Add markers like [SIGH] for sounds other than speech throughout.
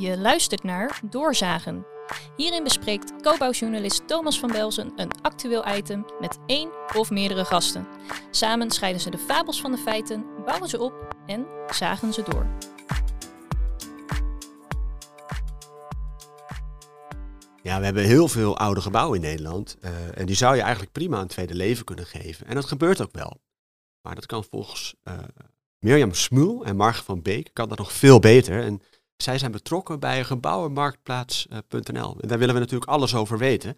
Je luistert naar Doorzagen. Hierin bespreekt co-bouwjournalist Thomas van Belzen een actueel item met één of meerdere gasten. Samen scheiden ze de fabels van de feiten, bouwen ze op en zagen ze door. Ja, we hebben heel veel oude gebouwen in Nederland. eh, en die zou je eigenlijk prima een tweede leven kunnen geven. En dat gebeurt ook wel. Maar dat kan volgens eh, Mirjam Smuul en Marge van Beek kan dat nog veel beter. En zij zijn betrokken bij gebouwenmarktplaats.nl. en daar willen we natuurlijk alles over weten.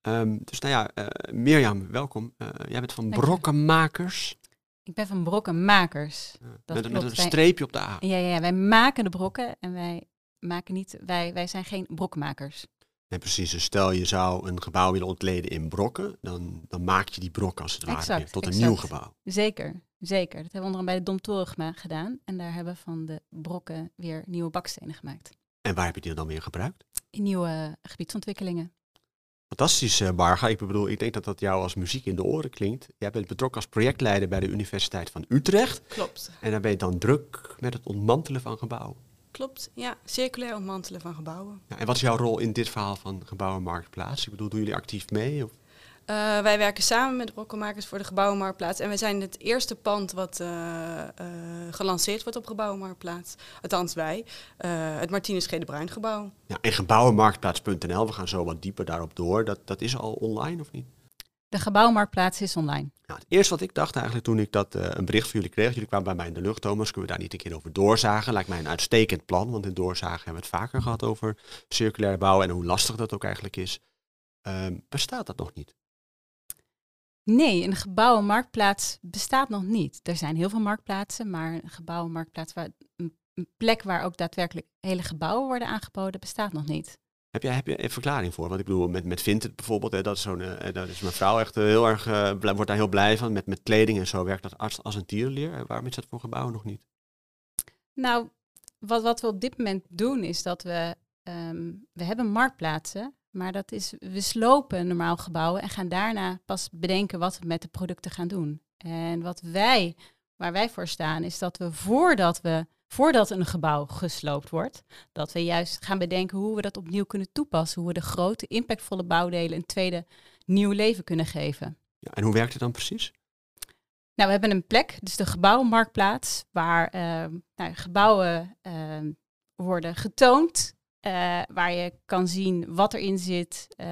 Ehm, dus nou ja, eh, Mirjam, welkom. Eh, jij bent van. Brokkenmakers. Ik ben van brokkenmakers. Ja, Dat met, een streepje op de A. Ja, ja, ja, wij maken de brokken en wij maken niet, wij, wij zijn geen brokkenmakers. Nee, precies. Dus stel je zou een gebouw willen ontleden in brokken, dan, dan maak je die brokken als het ware weer tot een nieuw gebouw. Zeker, zeker. Dat hebben we onder andere bij de Domtoren gedaan. En daar hebben we van de brokken weer nieuwe bakstenen gemaakt. En waar heb je die dan weer gebruikt? In nieuwe gebiedsontwikkelingen. Fantastisch, eh, Barga. Ik bedoel, ik denk dat dat jou als muziek in de oren klinkt. Jij bent betrokken als projectleider bij de Universiteit van Utrecht. Klopt, En daar ben je dan druk met het ontmantelen van gebouwen. klopt. Ja, circulair ontmantelen van gebouwen. Ja, en wat is jouw rol in dit verhaal van gebouwenmarktplaats? Ik bedoel, doen jullie actief mee? Of? Eh, wij werken samen met brokkenmakers voor de Gebouwenmarktplaats. En wij zijn het eerste pand wat eh, eh, gelanceerd wordt op Gebouwenmarktplaats. Althans wij. Eh, het Martinus G. de Bruin gebouw. Ja, en gebouwenmarktplaats.nl, we gaan zo wat dieper daarop door. Dat, dat is al online of niet? De gebouwmarktplaats is online. Nou, het eerste wat ik dacht eigenlijk toen ik dat, eh, een bericht van jullie kreeg, jullie kwamen bij mij in de lucht, Thomas, kunnen we daar niet een keer over doorzagen? Lijkt mij een uitstekend plan, want in doorzagen hebben we het vaker gehad over circulair bouwen en hoe lastig dat ook eigenlijk is. Ehm, bestaat dat nog niet? Nee, een gebouwenmarktplaats bestaat nog niet. Er zijn heel veel marktplaatsen, maar een gebouwenmarktplaats, waar, een, een plek waar ook daadwerkelijk hele gebouwen worden aangeboden, bestaat nog niet. Heb jij heb je een verklaring voor? Want ik bedoel, met, met Vinted bijvoorbeeld, hè, dat, is zo'n, eh, dat is mijn vrouw echt eh, heel erg, eh, wordt daar heel blij van. Met, met kleding en zo werkt dat als, als een tierenleer. Eh, Waarom is dat voor gebouwen nog niet? Nou, wat, wat we op dit moment doen is dat we, ehm, we hebben marktplaatsen, maar dat is, we slopen normaal gebouwen en gaan daarna pas bedenken wat we met de producten gaan doen. En wat wij, waar wij voor staan, is dat we voordat we, voordat een gebouw gesloopt wordt, dat we juist gaan bedenken hoe we dat opnieuw kunnen toepassen, hoe we de grote, impactvolle bouwdelen een tweede nieuw leven kunnen geven. Ja, en hoe werkt het dan precies? Nou, we hebben een plek, dus de gebouwenmarktplaats, waar ehm, nou, gebouwen ehm, worden getoond. Eh, waar je kan zien wat erin zit. eh,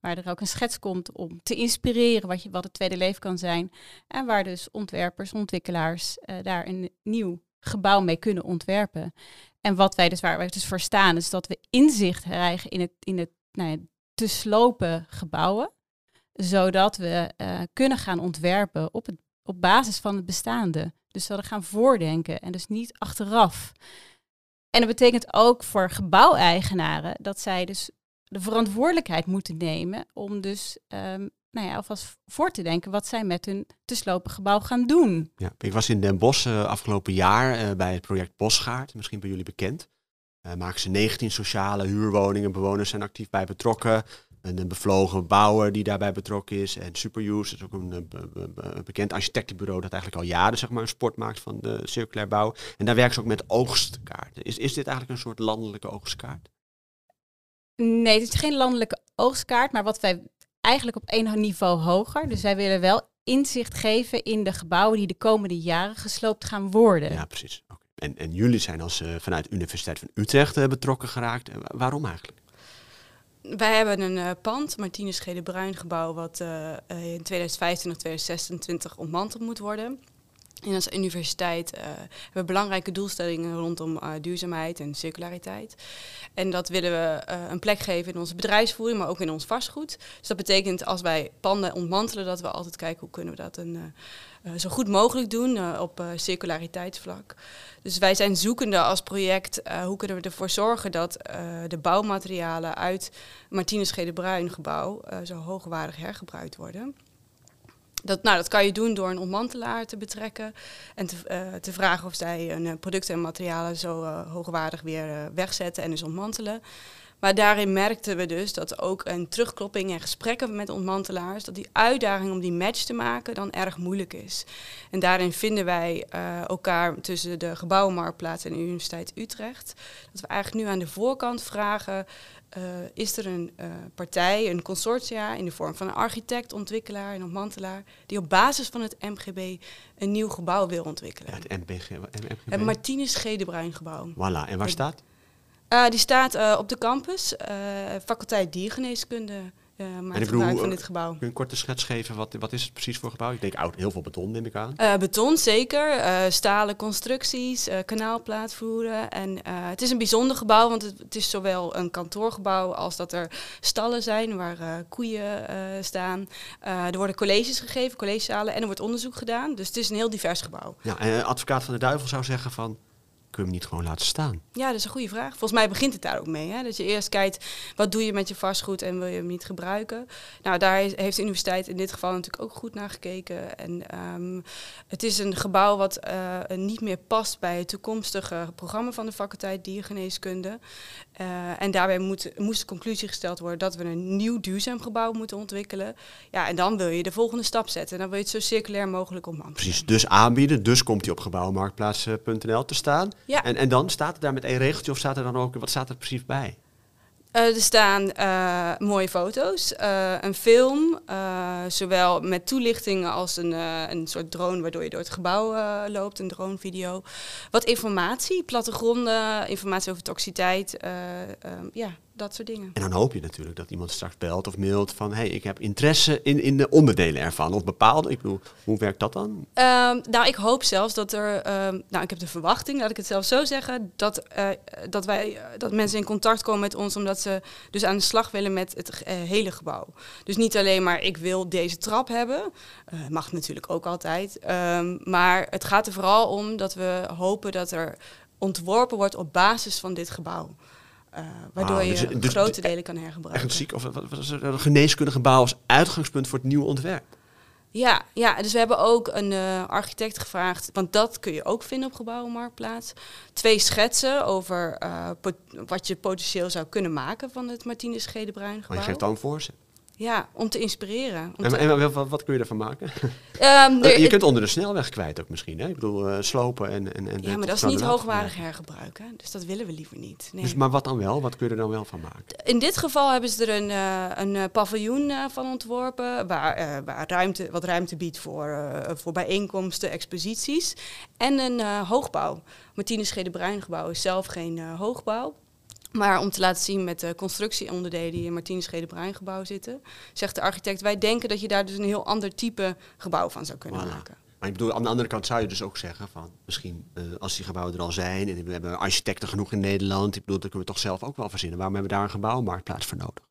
waar er ook een schets komt om te inspireren wat, je, wat het tweede leven kan zijn. En waar dus ontwerpers, ontwikkelaars eh, daar een nieuw gebouw mee kunnen ontwerpen. En wat wij dus, waar wij dus voor staan, is dat we inzicht krijgen in het, in het nou ja, te slopen gebouwen. Zodat we kunnen gaan ontwerpen op het op basis van het bestaande. Dus dat we gaan voordenken en dus niet achteraf. En dat betekent ook voor gebouweigenaren dat zij dus de verantwoordelijkheid moeten nemen om dus ehm, nou ja, alvast voor te denken wat zij met hun te slopen gebouw gaan doen. Ja, ik was in Den Bosch eh, afgelopen jaar eh, bij het project Bosgaard, misschien bij jullie bekend. Eh maken ze 19 sociale huurwoningen, bewoners zijn actief bij betrokken. En een bevlogen bouwer die daarbij betrokken is. En Superuse, dat is ook een be- be- be- bekend architectenbureau dat eigenlijk al jaren zeg maar, een sport maakt van de circulair bouw. En daar werken ze ook met oogstkaarten. Is, is dit eigenlijk een soort landelijke oogstkaart? Nee, het is geen landelijke oogstkaart, maar wat wij eigenlijk op één niveau hoger. Dus wij willen wel inzicht geven in de gebouwen die de komende jaren gesloopt gaan worden. Ja, precies. En, en jullie zijn als eh, vanuit de Universiteit van Utrecht eh, betrokken geraakt. Wa- waarom eigenlijk? Wij hebben een eh, pand, Martinus G. Bruin gebouw, wat eh, eh, in 2025, 2026 ontmanteld moet worden. En als universiteit hebben we belangrijke doelstellingen rondom duurzaamheid en circulariteit. En dat willen we een plek geven in onze bedrijfsvoering, maar ook in ons vastgoed. Dus dat betekent als wij panden ontmantelen, dat we altijd kijken hoe kunnen we dat een, zo goed mogelijk doen eh, op eh, circulariteitsvlak. Dus wij zijn zoekende als project, eh, hoe kunnen we ervoor zorgen dat eh, de bouwmaterialen uit Martinus G. Bruin gebouw eh, zo hoogwaardig hergebruikt worden. Dat, nou, dat kan je doen door een ontmantelaar te betrekken en te, eh, te vragen of zij hun eh, producten en materialen zo eh, hoogwaardig weer eh, wegzetten en dus ontmantelen. Maar daarin merkten we dus dat ook een terugklopping en gesprekken met ontmantelaars, dat die uitdaging om die match te maken dan erg moeilijk is. En daarin vinden wij uh, elkaar tussen de gebouwenmarktplaats en de Universiteit Utrecht. Dat we eigenlijk nu aan de voorkant vragen, uh, is er een uh, partij, een consortia in de vorm van een architect, ontwikkelaar en ontmantelaar, die op basis van het MGB een nieuw gebouw wil ontwikkelen. Ja, het MPG, MGB? Het Martinus Gedebruin gebouw. Voilà, en waar staat? Uh, die staat op de campus, faculteit diergeneeskunde maakt en ik bedoel, van dit gebouw. Kun je een korte schets geven? Wat, wat is het precies voor gebouw? Ik denk oud, heel veel beton neem ik aan. Beton zeker, stalen constructies, kanaalplaatvoeren. En het is een bijzonder gebouw, want het, het, is zowel een kantoorgebouw als dat er stallen zijn waar koeien staan. er worden colleges gegeven, collegezalen en er wordt onderzoek gedaan. Dus het is een heel divers gebouw. Ja, en advocaat van de duivel zou zeggen van kun je hem niet gewoon laten staan? Ja, dat is een goede vraag. Volgens mij begint het daar ook mee. Hè? Dat je eerst kijkt, wat doe je met je vastgoed en wil je hem niet gebruiken? Nou, daar heeft de universiteit in dit geval natuurlijk ook goed naar gekeken. En ehm, het is een gebouw wat uh, niet meer past bij het toekomstige programma van de faculteit diergeneeskunde. Uh, en daarbij moet, moest de conclusie gesteld worden dat we een nieuw duurzaam gebouw moeten ontwikkelen. Ja, en dan wil je de volgende stap zetten. En dan wil je het zo circulair mogelijk ommantelen. Precies, dus aanbieden. Dus komt hij op gebouwmarktplaats.nl te staan. Ja. En, en dan staat er daar met één regeltje of staat er dan ook, wat staat er precies bij? Uh, er staan uh, mooie foto's, uh, een film, zowel met toelichtingen als een, een soort drone waardoor je door het gebouw loopt, een dronevideo. Wat informatie, plattegronden, informatie over toxiteit, ehm, ja, dat soort dingen. En dan hoop je natuurlijk dat iemand straks belt of mailt van... hé, hey, ik heb interesse in, in de onderdelen ervan. Of bepaalde, ik bedoel, hoe werkt dat dan? Um, nou, ik hoop zelfs dat er... Um, nou, ik heb de verwachting, laat ik het zelf zo zeggen... dat, uh, dat, wij, dat mensen in contact komen met ons... omdat ze dus aan de slag willen met het uh, hele gebouw. Dus niet alleen maar, ik wil deze trap hebben. Uh, mag natuurlijk ook altijd. Um, maar het gaat er vooral om dat we hopen dat er ontworpen wordt op basis van dit gebouw. Uh, waardoor ah, dus, je dus, grote delen kan hergebruiken. Echt ziek, of wat, is er, een geneeskundige gebouw als uitgangspunt voor het nieuwe ontwerp? Ja, ja, dus we hebben ook een uh, architect gevraagd, want dat kun je ook vinden op Gebouwenmarktplaats. Twee schetsen over uh, wat je potentieel zou kunnen maken van het Martinus Gedebruin gebouw. Maar je geeft dan voorzet. Ja, om te inspireren. Om en, te... en wat, wat, kun je ervan maken? [LAUGHS] Um, er, je kunt onder de snelweg kwijt ook misschien. Hè? Ik bedoel, uh, slopen en... en, en ja, maar dat is niet hoogwaardig hergebruik. Hè? Dus dat willen we liever niet. Nee. Dus, maar wat dan wel? Wat kun je er dan wel van maken? In dit geval hebben ze er een, uh, een paviljoen uh, van ontworpen... Waar, waar, ruimte, wat ruimte biedt voor, voor bijeenkomsten, exposities. En een hoogbouw. Martinus G. de Bruin gebouw is zelf geen hoogbouw. Maar om te laten zien met de constructieonderdelen die in Martinus. Bruin gebouw zitten, zegt de architect, wij denken dat je daar dus een heel ander type gebouw van zou kunnen maken. Maar ik bedoel, aan de andere kant zou je dus ook zeggen van misschien uh, als die gebouwen er al zijn en we hebben architecten genoeg in Nederland, ik bedoel, dat kunnen we toch zelf ook wel verzinnen. Waarom hebben we daar een gebouwmarktplaats voor nodig?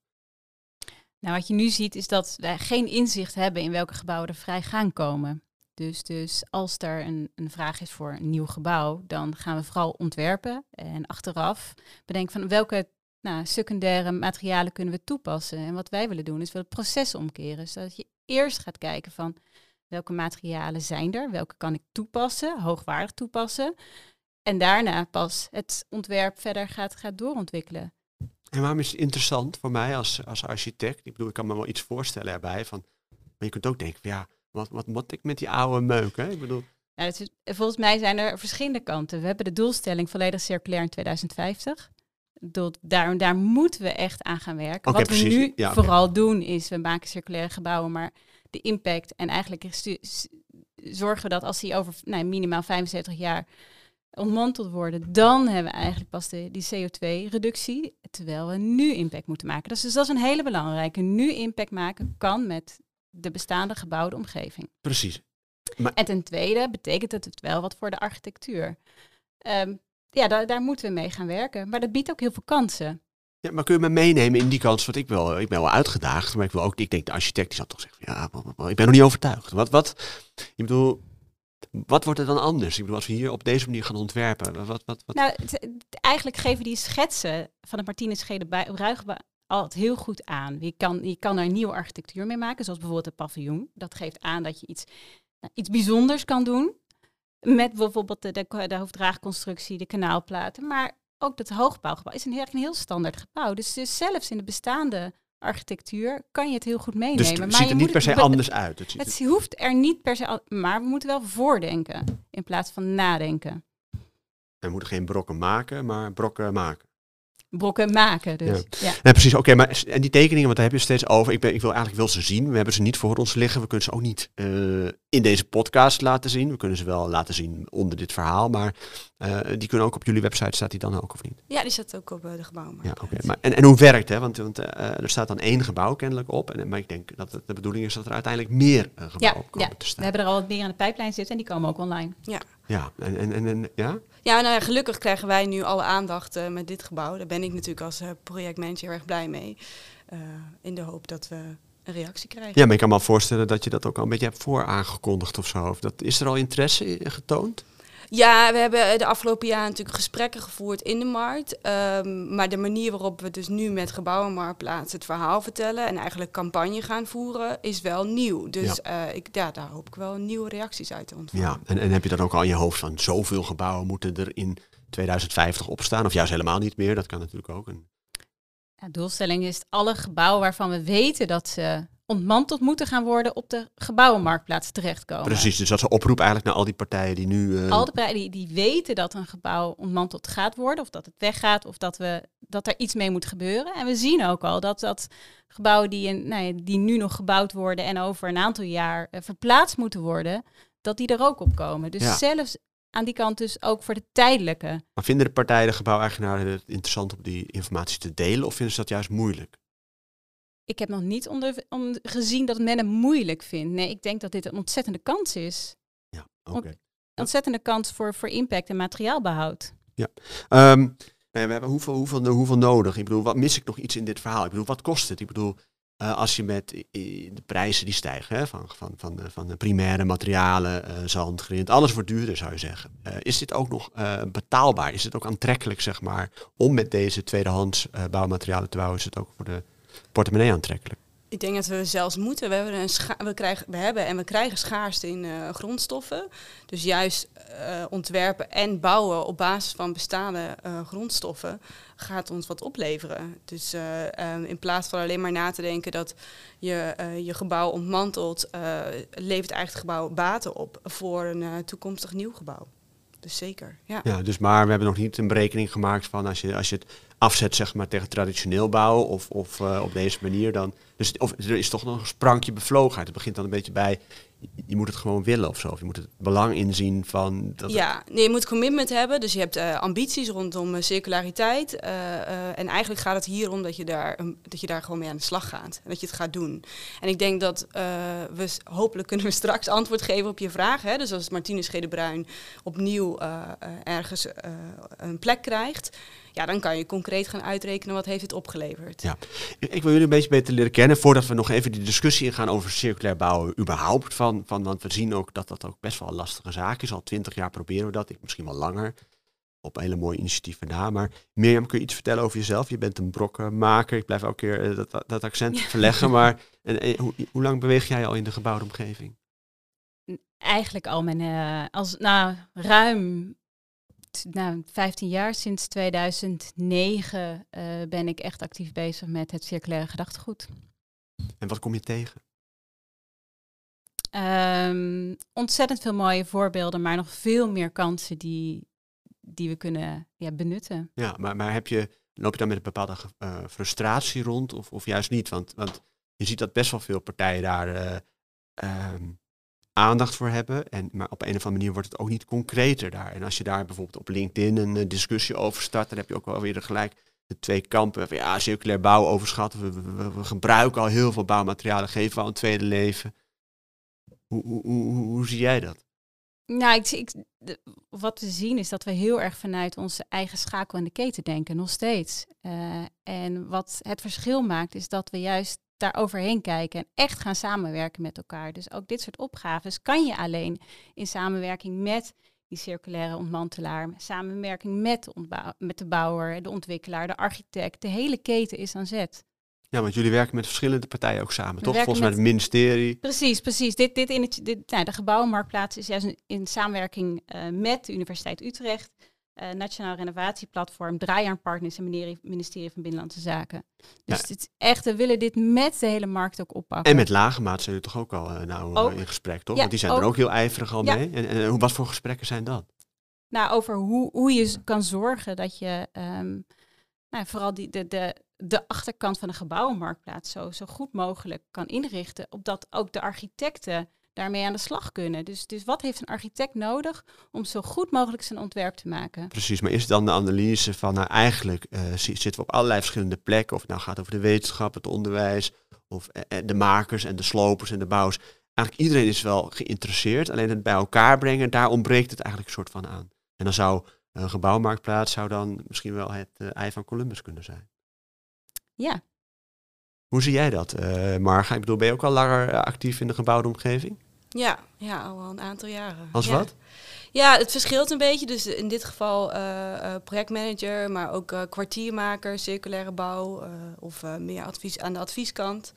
Nou, wat je nu ziet is dat wij geen inzicht hebben in welke gebouwen er vrij gaan komen. Dus, dus als er een, een vraag is voor een nieuw gebouw, dan gaan we vooral ontwerpen en achteraf bedenken van welke nou, secundaire materialen kunnen we toepassen. En wat wij willen doen is wel het proces omkeren. Zodat je eerst gaat kijken van welke materialen zijn er, welke kan ik toepassen, hoogwaardig toepassen. En daarna pas het ontwerp verder gaat, gaat doorontwikkelen. En waarom is het interessant voor mij als, als architect? Ik bedoel, ik kan me wel iets voorstellen erbij van. Maar je kunt ook denken, ja, wat, wat moet ik met die oude meuk? Hè? Ik bedoel... Is, volgens mij zijn er verschillende kanten. We hebben de doelstelling volledig circulair in 2050. Dat, daar, daar moeten we echt aan gaan werken. Okay, Wat we nu vooral doen is, we maken circulaire gebouwen, maar de impact en eigenlijk zorgen we dat als die over nou, minimaal 75 jaar ontmanteld worden, dan hebben we eigenlijk pas de, die CO2-reductie, terwijl we nu impact moeten maken. Dus, dus dat is een hele belangrijke. Nu impact maken kan met de bestaande gebouwde omgeving. Precies. Maar... En ten tweede betekent het wel wat voor de architectuur. Um, ja, daar, daar moeten we mee gaan werken. Maar dat biedt ook heel veel kansen. Ja, maar kun je me meenemen in die kans? Want ik, wil, ik ben wel uitgedaagd, maar ik wil ook, ik denk de architect die zal toch zeggen, ja, ik ben nog niet overtuigd. Wat, wat, ik bedoel, wat wordt er dan anders? Ik bedoel, als we hier op deze manier gaan ontwerpen, wat, wat, wat? Nou, eigenlijk geven die schetsen van het Martinez Gede altijd heel goed aan. Je kan, je kan er nieuwe architectuur mee maken, zoals bijvoorbeeld het paviljoen. Dat geeft aan dat je iets, nou, iets bijzonders kan doen. Met bijvoorbeeld de, de, de hoofddraagconstructie, de kanaalplaten. Maar ook dat hoogbouwgebouw is een, heel- een heel standaard gebouw. Dus, dus zelfs in de bestaande architectuur kan je het heel goed meenemen. Dus het maar ziet je er niet moet per se anders uit. Het ziet Het hoeft er niet per se, maar we moeten wel voordenken in plaats van nadenken. we moeten geen brokken maken, maar brokken maken. Brokken maken dus. Ja. Nee, precies. Oké, maar en die tekeningen, want daar heb je steeds over. Ik, ben, ik wil eigenlijk wil ze zien. We hebben ze niet voor ons liggen. We kunnen ze ook niet eh, in deze podcast laten zien. We kunnen ze wel laten zien onder dit verhaal. Maar eh, die kunnen ook op jullie website, staat die dan ook of niet? Ja, die staat ook op eh, de gebouwmarkt. Ja, oké. Maar En, en hoe werkt het? Want, want eh, er staat dan één gebouw kennelijk op. En, maar ik denk dat het de bedoeling is dat er uiteindelijk meer gebouwen komen ja. te We staan. hebben er al wat meer in de pijplijn zitten en die komen ook online. Ja, en, en, en, en- ja? Ja, nou gelukkig krijgen wij nu alle aandacht eh, met dit gebouw. Daar ben ik natuurlijk als eh, projectmanager heel erg blij mee. Eh, in de hoop dat we een reactie krijgen. ja, maar ik kan me voorstellen dat je dat ook al een beetje hebt voor aangekondigd of zo. Of dat, is er al interesse in getoond? Ja, we hebben de afgelopen jaren natuurlijk gesprekken gevoerd in de markt. Ehm, maar de manier waarop we dus nu met Gebouwenmarktplaats het verhaal vertellen en eigenlijk campagne gaan voeren, is wel nieuw. Dus eh, ik, ja, daar hoop ik wel nieuwe reacties uit te ontvangen. Ja, en, en heb je dan ook al in je hoofd van zoveel gebouwen moeten er in 2050 opstaan? Of juist helemaal niet meer? Dat kan natuurlijk ook. En, Ja, doelstelling is alle gebouwen waarvan we weten dat ze ontmanteld moeten gaan worden op de gebouwenmarktplaats terechtkomen. precies, dus dat is een oproep eigenlijk naar al die partijen die nu... eh, Al de partijen die, die weten dat een gebouw ontmanteld gaat worden, of dat het weggaat, of dat, we, dat er iets mee moet gebeuren. En we zien ook al dat, dat gebouwen die, in, nou ja, die nu nog gebouwd worden en over een aantal jaar eh, verplaatst moeten worden, dat die er ook op komen. Dus Ja. zelfs aan die kant dus ook voor de tijdelijke. Maar vinden de partijen, de gebouweigenaren, het interessant om die informatie te delen? Of vinden ze dat juist moeilijk? Ik heb nog niet onder, om, gezien dat men het moeilijk vindt. Nee, ik denk dat dit een ontzettende kans is. Ja, oké. Ontzettende kans voor, voor impact en materiaalbehoud. Ehm, ja, we hebben hoeveel, hoeveel, hoeveel nodig? Ik bedoel, wat mis ik nog iets in dit verhaal? Ik bedoel, wat kost het? Ik bedoel, eh, als je met eh, de prijzen die stijgen, hè, van, van, van, de, van de primaire materialen, eh, zand, grind, alles wordt duurder zou je zeggen. Eh, is dit ook nog eh, betaalbaar? Is het ook aantrekkelijk, zeg maar, om met deze tweedehands eh, bouwmaterialen te bouwen? Is het ook voor de portemonnee aantrekkelijk? Ik denk dat we zelfs moeten. We hebben, een scha- we krijgen, we hebben en we krijgen schaarste in eh, grondstoffen. Dus juist eh, ontwerpen en bouwen op basis van bestaande eh, grondstoffen gaat ons wat opleveren. Dus eh, eh, in plaats van alleen maar na te denken dat je je gebouw ontmantelt, levert eigenlijk het gebouw baten op voor een toekomstig nieuw gebouw. Dus zeker, ja. Ja, dus maar we hebben nog niet een berekening gemaakt van als je, als je het afzet zeg maar, tegen traditioneel bouwen of, of eh, op deze manier dan. Dus of, er is toch nog een sprankje bevlogenheid. Het begint dan een beetje bij, je, moet het gewoon willen of zo. Of je moet het belang inzien van dat. Ja, nee, je moet commitment hebben. Dus je hebt eh, ambities rondom eh, circulariteit. en eigenlijk gaat het hier om dat je, daar, dat je daar gewoon mee aan de slag gaat. En dat je het gaat doen. En ik denk dat we hopelijk kunnen we [LAUGHS] straks antwoord geven op je vraag. Hè? Dus als Martinez Schede-Bruin opnieuw ergens een plek krijgt. Ja, dan kan je concreet gaan uitrekenen wat heeft het opgeleverd. Ja. Ik wil jullie een beetje beter leren kennen voordat we nog even die discussie ingaan over circulair bouwen überhaupt. Van, van, want we zien ook dat dat ook best wel een lastige zaak is. Al twintig jaar proberen we dat, ik misschien wel langer. Op hele mooie initiatieven na. Maar Mirjam, kun je iets vertellen over jezelf? Je bent een brokkenmaker. Ik blijf elke keer eh, dat, dat accent verleggen. [LAUGHS] Maar en, en hoe, hoe lang beweeg jij al in de gebouwde omgeving? Eigenlijk al mijn, eh, als, nou, ruim nou, 15 jaar, sinds 2009 eh, ben ik echt actief bezig met het circulaire gedachtegoed. En wat kom je tegen? Ehm, ontzettend veel mooie voorbeelden, maar nog veel meer kansen die, die we kunnen ja, benutten. Ja, maar, maar heb je, loop je dan met een bepaalde eh, frustratie rond of, of juist niet? Want, want je ziet dat best wel veel partijen daar eh, ehm, aandacht voor hebben. En, maar op een of andere manier wordt het ook niet concreter daar. En als je daar bijvoorbeeld op LinkedIn een eh, discussie over start, dan heb je ook wel weer gelijk de twee kampen. Van, ja, circulair bouw overschat. We, we, gebruiken al heel veel bouwmaterialen, geven we al een tweede leven. Hoe, hoe, hoe, hoe, zie jij dat? Nou, ik, ik, wat we zien is dat we heel erg vanuit onze eigen schakel in de keten denken, nog steeds. Eh, en wat het verschil maakt, is dat we juist daar overheen kijken en echt gaan samenwerken met elkaar. Dus ook dit soort opgaves kan je alleen in samenwerking met die circulaire ontmantelaar, samenwerking met de, met de bouwer, de ontwikkelaar, de architect. De hele keten is aan zet. Ja, want jullie werken met verschillende partijen ook samen, We toch? Volgens mij met- het ministerie. Precies, precies. Dit, dit in het, dit, nou, de gebouwenmarktplaats is juist in samenwerking eh, met de Universiteit Utrecht. Eh, Nationaal Renovatieplatform, Draaijaarpartners en ministerie, ministerie van Binnenlandse Zaken. Dus Ja. het is echt, we willen dit met de hele markt ook oppakken. En met Lagemaat zijn jullie toch ook al eh, nou eh, Ook. in gesprek, toch? Ja, Want die zijn er ook. heel ijverig al Ja. mee. En, en wat voor gesprekken zijn dat? Nou, over hoe, hoe je kan zorgen dat je ehm, nou, vooral die, de, de, de achterkant van de gebouwenmarktplaats zo, zo goed mogelijk kan inrichten. Opdat ook de architecten daarmee aan de slag kunnen. Dus, dus wat heeft een architect nodig om zo goed mogelijk zijn ontwerp te maken? Precies, maar is dan de analyse van, nou eigenlijk eh, zi- zitten we op allerlei verschillende plekken. Of het nou gaat over de wetenschap, het onderwijs, of eh, eh, de makers en de slopers en de bouwers. Eigenlijk iedereen is wel geïnteresseerd, alleen het bij elkaar brengen, daar ontbreekt het eigenlijk een soort van aan. En dan zou een gebouwmarktplaats zou dan misschien wel het ei van Columbus kunnen zijn. Ja, Hoe zie jij dat, eh Marga? Ik bedoel, ben je ook al langer actief in de gebouwde omgeving? Ja, ja, al een aantal jaren. Als ja. wat? Ja, het verschilt een beetje. Dus in dit geval eh, eh, projectmanager, maar ook eh, kwartiermaker, circulaire bouw of meer advies aan de advieskant.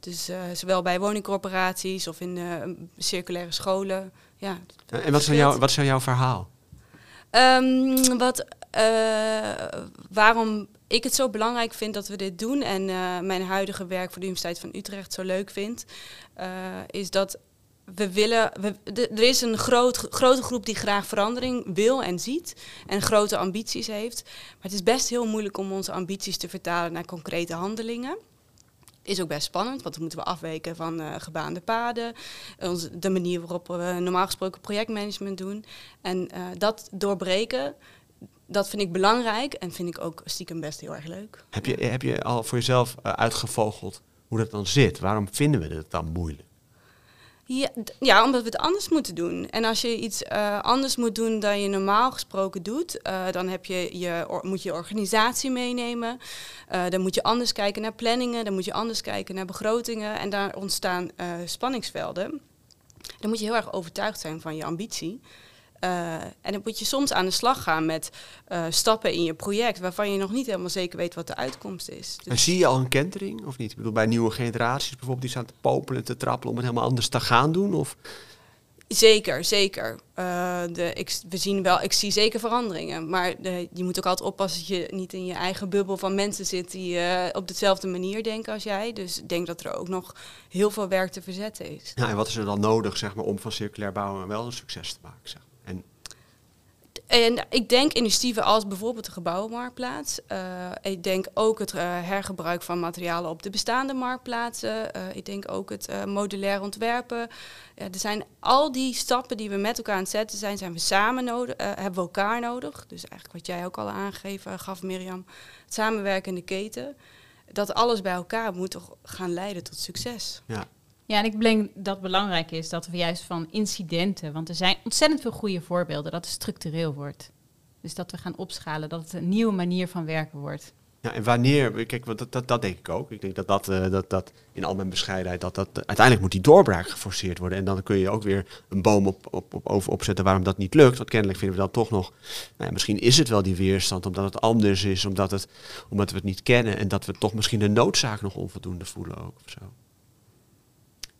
Dus zowel bij woningcorporaties of in circulaire scholen. Ja, En wat is, jouw, wat is jouw verhaal? Ehm, wat, waarom ik het zo belangrijk vind dat we dit doen en mijn huidige werk voor de Universiteit van Utrecht zo leuk vind, is dat we willen. Er is een groot, grote groep die graag verandering wil en ziet en grote ambities heeft. Maar het is best heel moeilijk om onze ambities te vertalen naar concrete handelingen. Is ook best spannend, want dan moeten we afweken van eh, gebaande paden, de manier waarop we normaal gesproken projectmanagement doen. En eh, dat doorbreken, dat vind ik belangrijk en vind ik ook stiekem best heel erg leuk. Heb je, heb je al voor jezelf eh, uitgevogeld hoe dat dan zit? Waarom vinden we het dan moeilijk? Ja, omdat we het anders moeten doen. En als je iets eh, anders moet doen dan je normaal gesproken doet, eh, dan heb je je, moet je organisatie meenemen. Eh, dan moet je anders kijken naar planningen, dan moet je anders kijken naar begrotingen. En daar ontstaan spanningsvelden. Dan moet je heel erg overtuigd zijn van je ambitie. Eh, en dan moet je soms aan de slag gaan met eh, stappen in je project waarvan je nog niet helemaal zeker weet wat de uitkomst is. Dus- En zie je al een kentering of niet? Ik bedoel, bij nieuwe generaties bijvoorbeeld, die staan te popelen en te trappelen om het helemaal anders te gaan doen? Of Zeker, zeker. Eh, de, ik, we zien wel, ik zie zeker veranderingen. Maar de, je moet ook altijd oppassen dat je niet in je eigen bubbel van mensen zit die op dezelfde manier denken als jij. Dus ik denk dat er ook nog heel veel werk te verzetten is. ja, en wat is er dan nodig zeg maar, om van circulair bouwen wel een succes te maken? Zeg. En ik denk initiatieven als bijvoorbeeld de gebouwenmarktplaats. Eh, ik denk ook het eh, hergebruik van materialen op de bestaande marktplaatsen. Eh, ik denk ook het modulair ontwerpen. Er zijn al die stappen die we met elkaar aan het zetten zijn, zijn we samen nodig, hebben we elkaar nodig. Dus eigenlijk wat jij ook al aangegeven gaf, Mirjam, het samenwerkende keten. Dat alles bij elkaar moet toch gaan leiden tot succes. ja, Ja, en ik denk dat belangrijk is dat we juist van incidenten, want er zijn ontzettend veel goede voorbeelden, dat het structureel wordt. Dus dat we gaan opschalen, dat het een nieuwe manier van werken wordt. ja, en wanneer, kijk, dat, dat, dat denk ik ook. Ik denk dat dat, eh, dat, dat in al mijn bescheidenheid, dat, dat uiteindelijk moet die doorbraak geforceerd worden. En dan kun je ook weer een boom op, op, op, over opzetten waarom dat niet lukt. Want kennelijk vinden we dan toch nog, nou misschien is het wel die weerstand omdat het anders is, omdat, het, omdat we het niet kennen. En dat we toch misschien de noodzaak nog onvoldoende voelen ook. Of zo.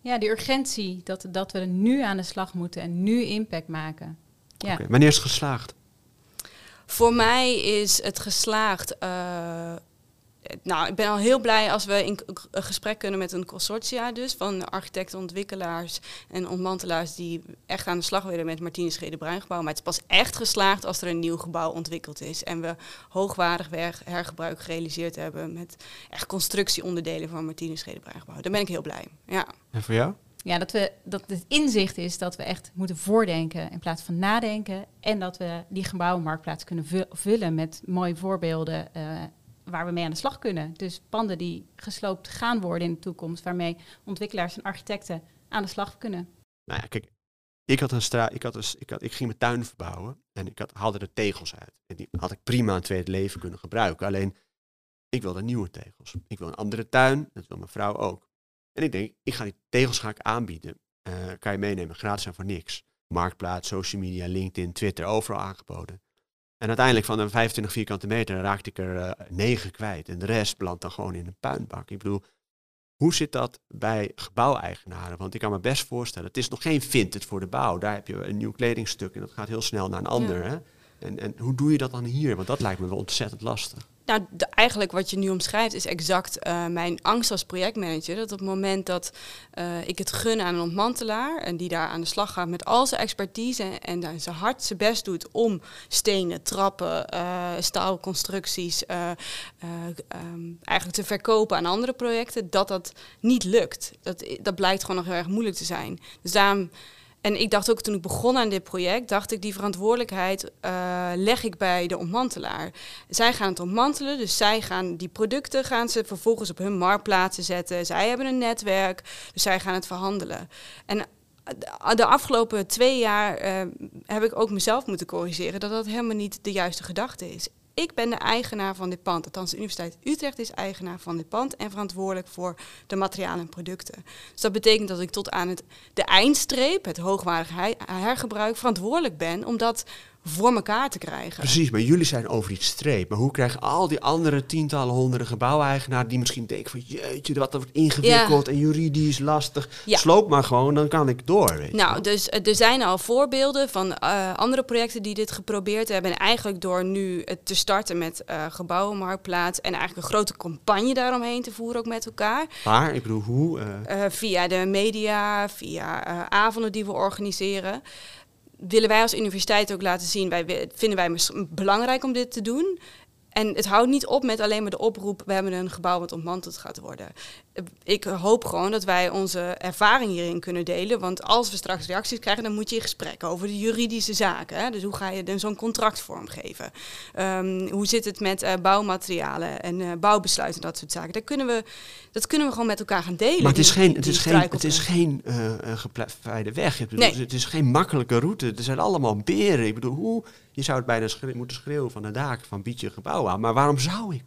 Ja, die urgentie, dat, dat we er nu aan de slag moeten en nu impact maken. Ja. Oké, Wanneer is het geslaagd? Voor mij is het geslaagd. eh, nou, ik ben al heel blij als we in gesprek kunnen met een consortia, dus van architecten, ontwikkelaars en ontmantelaars die echt aan de slag willen met Martinus Schede Bruingebouw. Maar het is pas echt geslaagd als er een nieuw gebouw ontwikkeld is en we hoogwaardig hergebruik gerealiseerd hebben met echt constructieonderdelen van Martinus Schede Bruingebouw. Daar ben ik heel blij. Ja. En voor jou? Ja, dat, we, dat het inzicht is dat we echt moeten voordenken in plaats van nadenken. En dat we die gebouwenmarktplaats kunnen vu- vullen met mooie voorbeelden eh, waar we mee aan de slag kunnen. Dus panden die gesloopt gaan worden in de toekomst, waarmee ontwikkelaars en architecten aan de slag kunnen. Nou ja, kijk, ik, had een stra ik, had een, ik, had, ik ging mijn tuin verbouwen en ik had, haalde er tegels uit. En die had ik prima een tweede leven kunnen gebruiken. Alleen, ik wilde nieuwe tegels. Ik wil een andere tuin, dat wil mijn vrouw ook. En ik denk, ik ga die tegels aanbieden. Eh, kan je meenemen, gratis en voor niks. Marktplaats, social media, LinkedIn, Twitter, overal aangeboden. En uiteindelijk van de 25 vierkante meter raakte ik er eh, 9 kwijt. En de rest belandt dan gewoon in een puinbak. Ik bedoel, hoe zit dat bij gebouweigenaren? Want ik kan me best voorstellen, het is nog geen vintage voor de bouw. Daar heb je een nieuw kledingstuk en dat gaat heel snel naar een ander. Ja. Hè? En, en hoe doe je dat dan hier? Want dat lijkt me wel ontzettend lastig. Nou, eigenlijk wat je nu omschrijft is exact eh, mijn angst als projectmanager. Dat op het moment dat eh, ik het gun aan een ontmantelaar en die daar aan de slag gaat met al zijn expertise en daar zijn hard zijn best doet om stenen, trappen, eh, staalconstructies eh, eh, ehm, eigenlijk te verkopen aan andere projecten, dat dat niet lukt. Dat, dat blijkt gewoon nog heel erg moeilijk te zijn. Dus daarom en ik dacht ook toen ik begon aan dit project, dacht ik die verantwoordelijkheid eh, leg ik bij de ontmantelaar. Zij gaan het ontmantelen, dus zij gaan die producten gaan ze vervolgens op hun marktplaatsen zetten. Zij hebben een netwerk, dus zij gaan het verhandelen. En de- de afgelopen twee jaar eh, heb ik ook mezelf moeten corrigeren dat dat helemaal niet de juiste gedachte is. Ik ben de eigenaar van dit pand. Althans, de Universiteit Utrecht is eigenaar van dit pand en verantwoordelijk voor de materialen en producten. Dus dat betekent dat ik tot aan het, de eindstreep, het hoogwaardig hergebruik, verantwoordelijk ben om dat voor elkaar te krijgen. Precies, maar jullie zijn over die streep. Maar hoe krijgen al die andere tientallen, honderden gebouweigenaren die misschien denken van jeetje, wat dat wordt ingewikkeld en juridisch lastig. Ja. Sloop maar gewoon, dan kan ik door. Weet je Nou, dus eh, er zijn al voorbeelden van eh, andere projecten die dit geprobeerd hebben. En eigenlijk door nu het te starten met eh gebouwenmarktplaats en eigenlijk een grote campagne daaromheen te voeren ook met elkaar. Maar, ik bedoel, hoe? via de media, via avonden die we organiseren. Willen wij als universiteit ook laten zien, wij wi- vinden wij belangrijk om dit te doen. En het houdt niet op met alleen maar de oproep, we hebben een gebouw wat ontmanteld gaat worden. Ik hoop gewoon dat wij onze ervaring hierin kunnen delen. Want als we straks reacties krijgen, dan moet je in gesprek over de juridische zaken. Hè? Dus hoe ga je dan zo'n contract vormgeven? Ehm, hoe zit het met eh, bouwmaterialen en eh, bouwbesluiten en dat soort zaken? Daar kunnen we, dat kunnen we gewoon met elkaar gaan delen. maar het is die- geen, het is geen, het is geen gepleide weg. Ik bedoel, Nee. Het is geen makkelijke route. Er zijn allemaal beren. Ik bedoel, hoe? Je zou het bijna moeten schreeuwen van de daken van bied je gebouw aan. Maar waarom zou ik?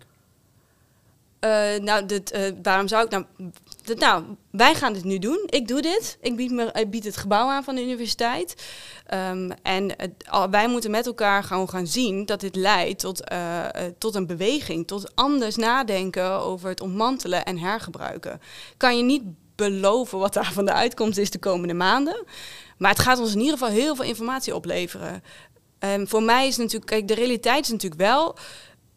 Eh, nou, dit, eh, waarom zou ik nou... nou, wij gaan dit nu doen. Ik doe dit. Ik bied, me, bied het gebouw aan van de universiteit. Ehm, en wij moeten met elkaar gewoon gaan zien dat dit leidt tot, eh, tot een beweging. Tot anders nadenken over het ontmantelen en hergebruiken. Kan je niet beloven wat daar van de uitkomst is de komende maanden. Maar het gaat ons in ieder geval heel veel informatie opleveren. En voor mij is natuurlijk, kijk, de realiteit is natuurlijk wel.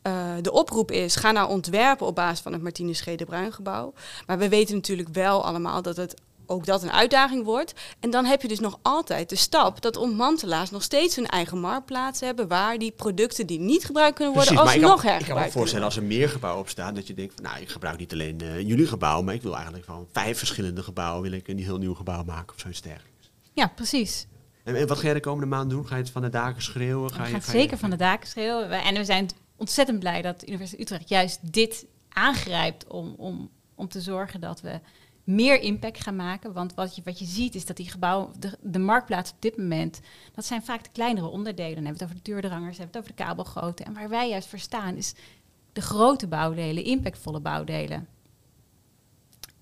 Eh, de oproep is, ga nou ontwerpen op basis van het Martinus G. de Bruin gebouw. Maar we weten natuurlijk wel allemaal dat het ook dat een uitdaging wordt. En dan heb je dus nog altijd de stap dat ontmantelaars nog steeds hun eigen marktplaats hebben... waar die producten die niet gebruikt kunnen worden ik alsnog kan, ik kan me hergebruikt voorstellen als er meer gebouwen op staan, dat je denkt van, nou, ik gebruik niet alleen eh, jullie gebouw, maar ik wil eigenlijk van vijf verschillende gebouwen, wil ik een heel nieuw gebouw maken of zoiets dergelijks. Ja, precies. En, en wat ga je de komende maand doen? Ga je het van de daken schreeuwen? Ga We je, gaan ga je- zeker van de daken schreeuwen. We- En we zijn ontzettend blij dat de Universiteit Utrecht juist dit aangrijpt om, om, om te zorgen dat we meer impact gaan maken. Want wat je, wat je ziet is dat die gebouwen, de, marktplaats op dit moment, dat zijn vaak de kleinere onderdelen. Dan hebben we het over de deurdrangers, dan hebben we het over de kabelgrootte. En waar wij juist voor staan is de grote bouwdelen, impactvolle bouwdelen.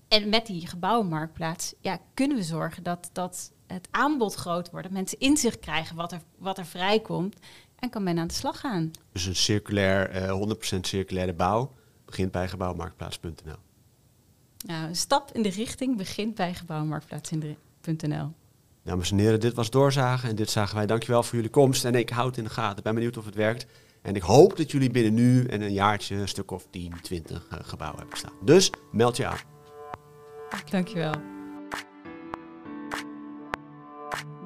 En met die gebouwenmarktplaats ja, kunnen we zorgen dat, dat het aanbod groot wordt. Dat mensen inzicht krijgen wat er, wat er vrijkomt. En kan men aan de slag gaan. Dus een circulair, eh 100% circulaire bouw begint bij gebouwmarktplaats.nl. Nou, een stap in de richting begint bij gebouwenmarktplaats.nl. Dames en heren, dit was Doorzagen en dit zagen wij. Dankjewel voor jullie komst en ik houd het in de gaten. Ik ben benieuwd of het werkt. En ik hoop dat jullie binnen nu en een jaartje een stuk of 10, 20 eh, gebouwen hebben staan. Dus meld je aan. Dankjewel.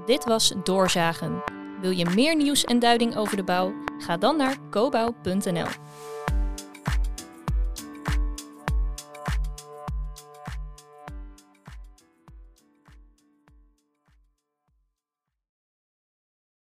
Dit was Doorzagen. Wil je meer nieuws en duiding over de bouw? Ga dan naar cobouw.nl.